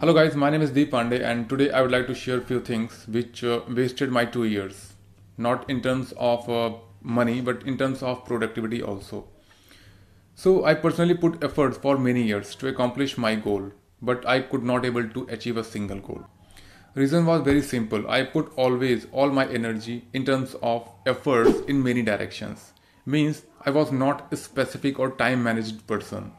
Hello guys, my name is Deep Pandey and today I would like to share few things which uh, wasted my two years. Not in terms of uh, money but in terms of productivity also. So I personally put efforts for many years to accomplish my goal but I could not able to achieve a single goal. Reason was very simple. I put always all my energy in terms of efforts in many directions. Means I was not a specific or time managed person.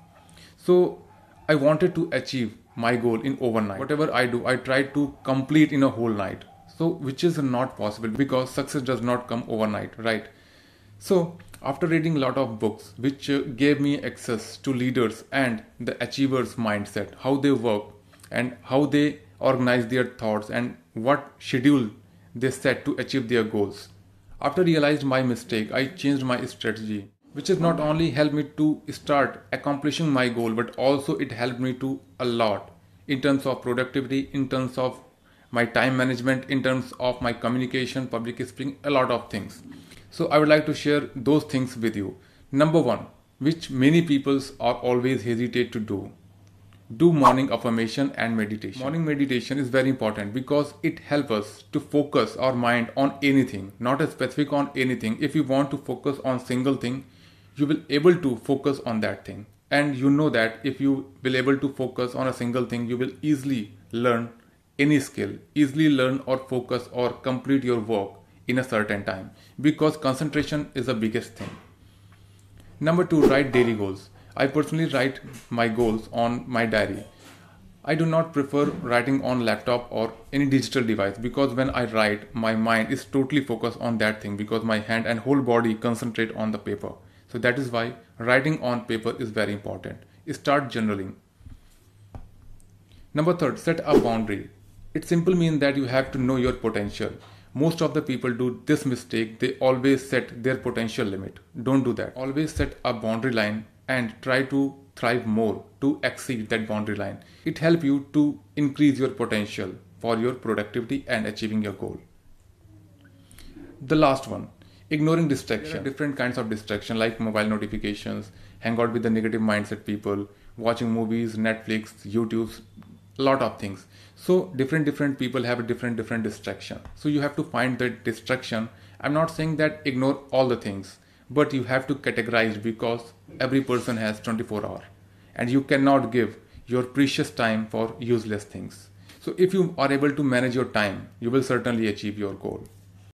So I wanted to achieve my goal in overnight. Whatever I do, I try to complete in a whole night. So, which is not possible because success does not come overnight, right? So, after reading a lot of books which uh, gave me access to leaders and the achievers mindset, how they work and how they organize their thoughts and what schedule they set to achieve their goals. After realized my mistake, I changed my strategy which has not only helped me to start accomplishing my goal but also it helped me to a lot in terms of productivity in terms of my time management in terms of my communication public speaking a lot of things. So i would like to share those things with you. Number 1 which many people are always hesitate to do do morning affirmation and meditation. Morning meditation is very important because it helps us to focus our mind on anything not a specific on anything. If you want to focus on single thing you will able to focus on that thing. And you know that if you will able to focus on a single thing you will easily learn any skill easily learn or focus or complete your work in a certain time. Because concentration is the biggest thing. Number 2 write daily goals. I personally write my goals on my diary. I do not prefer writing on laptop or any digital device because when I write my mind is totally focused on that thing because my hand and whole body concentrate on the paper. So that is why writing on paper is very important. Start journaling. Number third, set a boundary. It simply means that you have to know your potential. Most of the people do this mistake. They always set their potential limit. Don't do that. Always set a boundary line and try to thrive more to exceed that boundary line. It helps you to increase your potential for your productivity and achieving your goal. The last one, ignoring distraction. Different kinds of distraction like mobile notifications hang out with the negative mindset people watching movies netflix youtube a lot of things. So different different people have a different different distraction. So you have to find the distraction. I'm not saying that ignore all the things but you have to categorize because every person has 24 hour and you cannot give your precious time for useless things. So if you are able to manage your time you will certainly achieve your goal